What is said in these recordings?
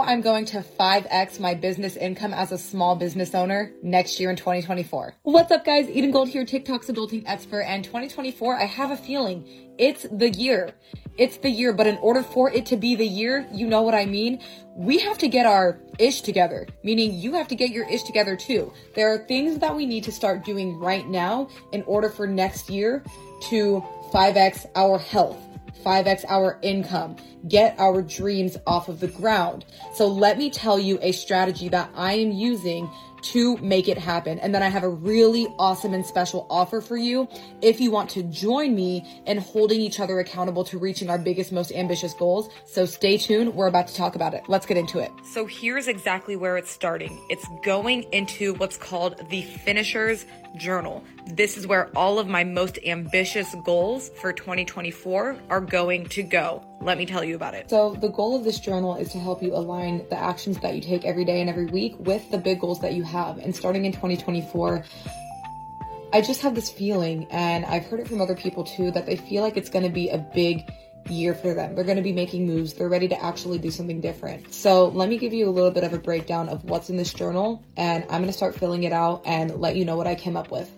I'm going to 5x my business income as a small business owner next year in 2024. What's up, guys? Eden Gold here, TikTok's adulting expert. And 2024, I have a feeling it's the year. It's the year, but in order for it to be the year, you know what I mean? We have to get our ish together, meaning you have to get your ish together too. There are things that we need to start doing right now in order for next year to 5x our health 5x our income, get our dreams off of the ground. So let me tell you a strategy that I am using to make it happen. And then I have a really awesome and special offer for you if you want to join me in holding each other accountable to reaching our biggest, most ambitious goals. So stay tuned. We're about to talk about it. Let's get into it. So here's exactly where it's starting. It's going into what's called the finisher's journal. This is where all of my most ambitious goals for 2024 are going to go. Let me tell you about it. So, the goal of this journal is to help you align the actions that you take every day and every week with the big goals that you have. And starting in 2024, I just have this feeling, and I've heard it from other people too, that they feel like it's going to be a big year for them. They're going to be making moves. They're ready to actually do something different. So let me give you a little bit of a breakdown of what's in this journal and I'm going to start filling it out and let you know what I came up with.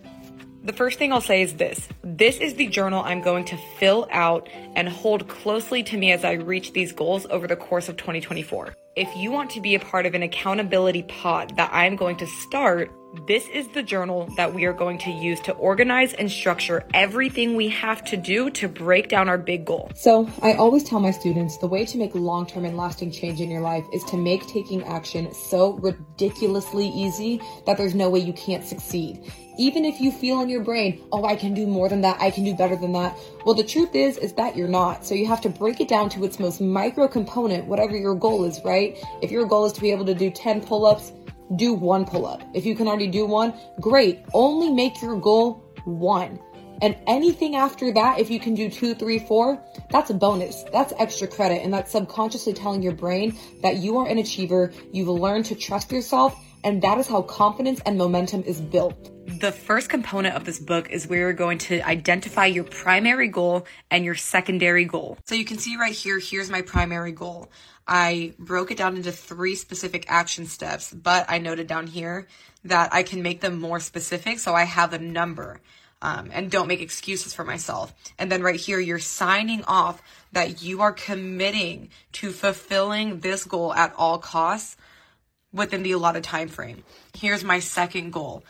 The first thing I'll say is this. This is the journal I'm going to fill out and hold closely to me as I reach these goals over the course of 2024. If you want to be a part of an accountability pod that I'm going to start, this is the journal that we are going to use to organize and structure everything we have to do to break down our big goal. So, I always tell my students the way to make long term and lasting change in your life is to make taking action so ridiculously easy that there's no way you can't succeed. Even if you feel in your brain, oh, I can do more than that, I can do better than that. Well, the truth is, is that you're not. So you have to break it down to its most micro component, whatever your goal is, right? If your goal is to be able to do 10 pull ups, do one pull up. If you can already do one, great. Only make your goal one. And anything after that, if you can do two, three, four, that's a bonus. That's extra credit. And that's subconsciously telling your brain that you are an achiever. You've learned to trust yourself. And that is how confidence and momentum is built. The first component of this book is where you're going to identify your primary goal and your secondary goal. So you can see right here, here's my primary goal. I broke it down into three specific action steps, but I noted down here that I can make them more specific so I have a number. Um, and don't make excuses for myself. And then right here, you're signing off that you are committing to fulfilling this goal at all costs within the allotted time frame. Here's my second goal.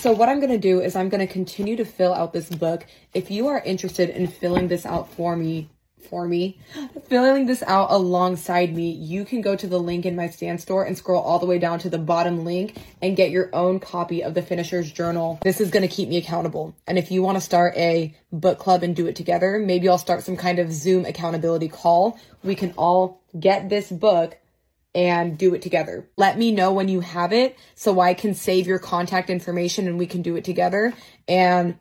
So what I'm going to do is I'm going to continue to fill out this book. If you are interested in filling this out for me, for me, filling this out alongside me, you can go to the link in my Stan Store and scroll all the way down to the bottom link and get your own copy of the Finisher's Journal. This is going to keep me accountable. And if you want to start a book club and do it together, maybe I'll start some kind of Zoom accountability call. We can all get this book and do it together. Let me know when you have it so I can save your contact information and we can do it together. And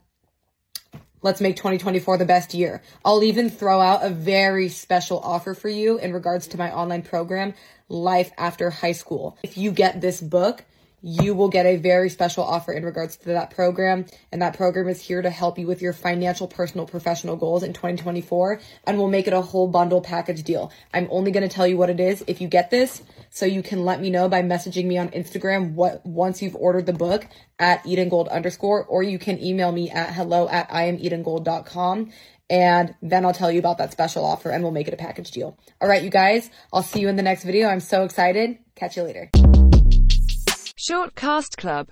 Let's make 2024 the best year. I'll even throw out a very special offer for you in regards to my online program, Life After High School. If you get this book, you will get a very special offer in regards to that program. And that program is here to help you with your financial, personal, professional goals in 2024. And we'll make it a whole bundle package deal. I'm only going to tell you what it is if you get this. So you can let me know by messaging me on Instagram what once you've ordered the book at edengold underscore, or you can email me at hello at iamedengold.com and then I'll tell you about that special offer and we'll make it a package deal. All right, you guys, I'll see you in the next video. I'm so excited. Catch you later. Short Cast Club